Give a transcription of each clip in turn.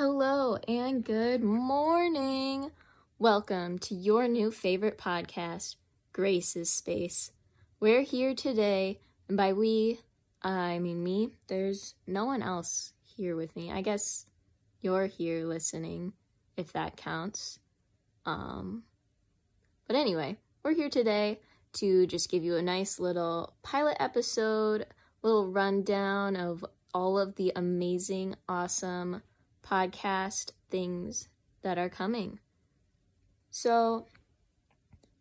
Hello and good morning. Welcome to your new favorite podcast, Grace's Space. We're here today, and by we, I mean me. There's no one else here with me. I guess you're here listening, if that counts. Um, but anyway, we're here today to just give you a nice little pilot episode, little rundown of all of the amazing, awesome podcast things that are coming. So,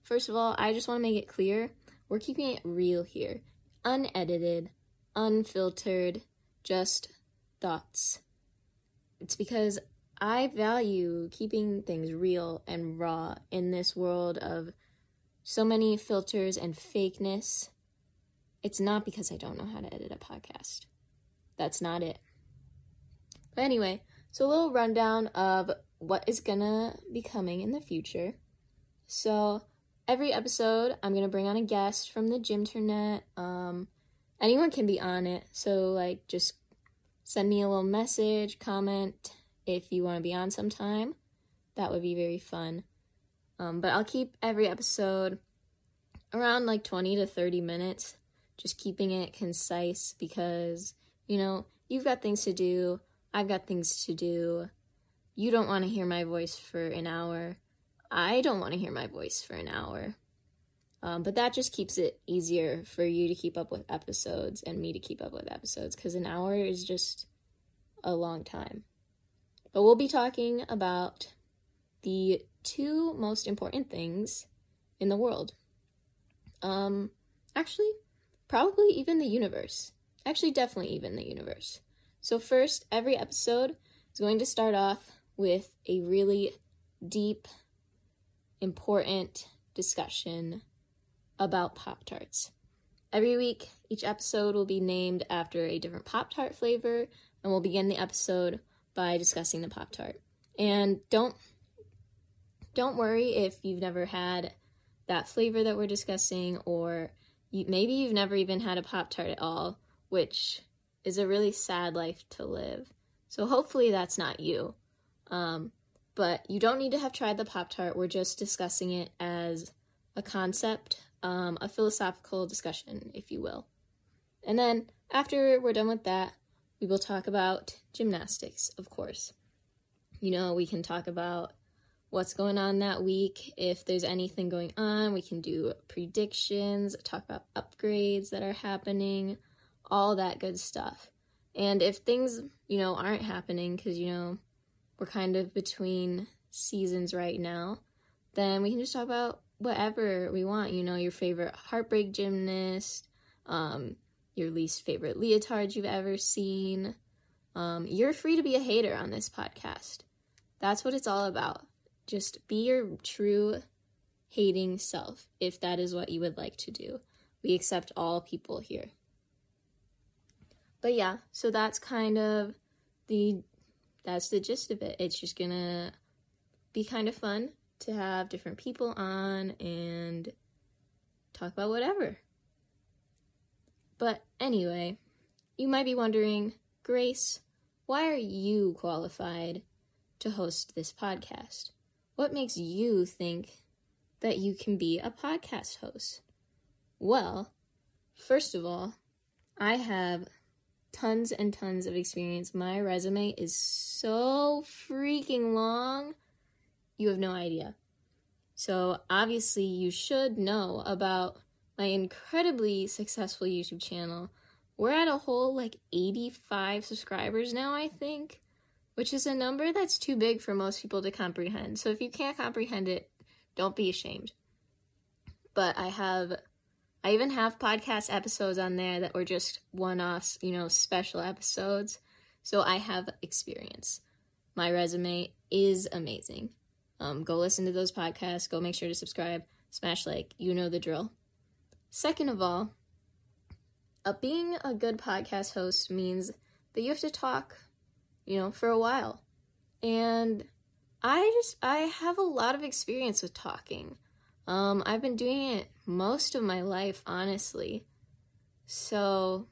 first of all, I just want to make it clear we're keeping it real here, unedited, unfiltered, just thoughts. It's because I value keeping things real and raw in this world of so many filters and fakeness. It's not because I don't know how to edit a podcast. That's not it. But anyway, so, a little rundown of what is gonna be coming in the future. So, every episode, I'm gonna bring on a guest from the Gymternet. Um, anyone can be on it. So, like, just send me a little message, comment if you want to be on sometime. That would be very fun. Um, but I'll keep every episode around like 20 to 30 minutes, just keeping it concise because, you know, you've got things to do. I've got things to do. You don't want to hear my voice for an hour. I don't want to hear my voice for an hour. Um, but that just keeps it easier for you to keep up with episodes and me to keep up with episodes because an hour is just a long time. But we'll be talking about the two most important things in the world. Um, actually, probably even the universe. Actually, definitely even the universe. So, first, every episode is going to start off with a really deep, important discussion about Pop Tarts. Every week, each episode will be named after a different Pop Tart flavor, and we'll begin the episode by discussing the Pop Tart. And don't don't worry if you've never had that flavor that we're discussing, or you, maybe you've never even had a Pop Tart at all, which is a really sad life to live. So hopefully that's not you. Um, but you don't need to have tried the Pop Tart. We're just discussing it as a concept, um, a philosophical discussion, if you will. And then after we're done with that, we will talk about gymnastics, of course. You know, we can talk about what's going on that week. If there's anything going on, we can do predictions, talk about upgrades that are happening, all that good stuff. And if things, you know, aren't happening because, you know, we're kind of between seasons right now, then we can just talk about whatever we want. You know, your favorite heartbreak gymnast, um, your least favorite leotard you've ever seen. Um, you're free to be a hater on this podcast. That's what it's all about. Just be your true hating self if that is what you would like to do. We accept all people here but yeah, so that's kind of the that's the gist of it. It's just gonna be kind of fun to have different people on and talk about whatever. But anyway, you might be wondering, Grace, why are you qualified to host this podcast? What makes you think that you can be a podcast host? Well, first of all, I have tons and tons of experience. My resume is so freaking long. You have no idea. So, obviously, you should know about my incredibly successful YouTube channel. We're at a whole like 85 subscribers now, I think, which is a number that's too big for most people to comprehend. So, if you can't comprehend it, don't be ashamed. But I have I even have podcast episodes on there that were just one offs, you know, special episodes. So I have experience. My resume is amazing. Um, go listen to those podcasts. Go make sure to subscribe. Smash like. You know the drill. Second of all, uh, being a good podcast host means that you have to talk, you know, for a while. And I just, I have a lot of experience with talking. Um, I've been doing it most of my life, honestly. So,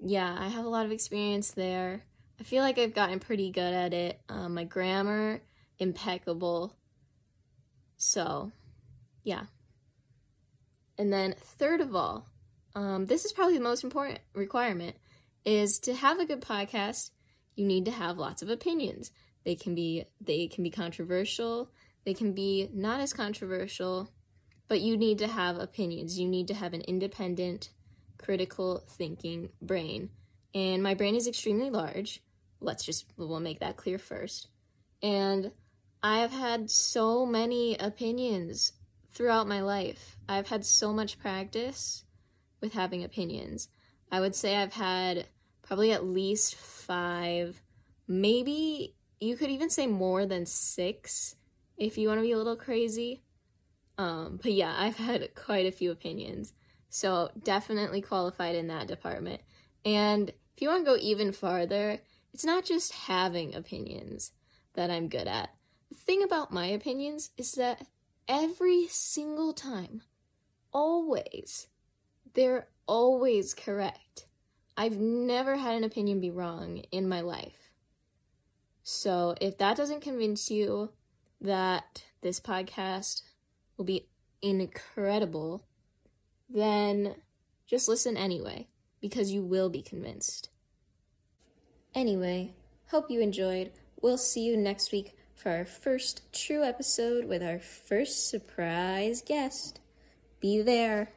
yeah, I have a lot of experience there. I feel like I've gotten pretty good at it. Um, my grammar, impeccable. So, yeah. And then, third of all, um, this is probably the most important requirement is to have a good podcast you need to have lots of opinions they can be they can be controversial they can be not as controversial but you need to have opinions. You need to have an independent critical thinking brain. And my brain is extremely large. Let's just we'll make that clear first. And i have had so many opinions throughout my life. I've had so much practice with having opinions. I would say I've had probably at least five, maybe you could even say more than six if you want to be a little crazy. Um, but yeah, I've had quite a few opinions. So definitely qualified in that department. And if you want to go even farther, it's not just having opinions that I'm good at. The thing about my opinions is that every single time, always, they're always correct. I've never had an opinion be wrong in my life. So if that doesn't convince you that this podcast will be incredible, then just listen anyway, because you will be convinced. Anyway, hope you enjoyed. We'll see you next week for our first true episode with our first surprise guest. Be there.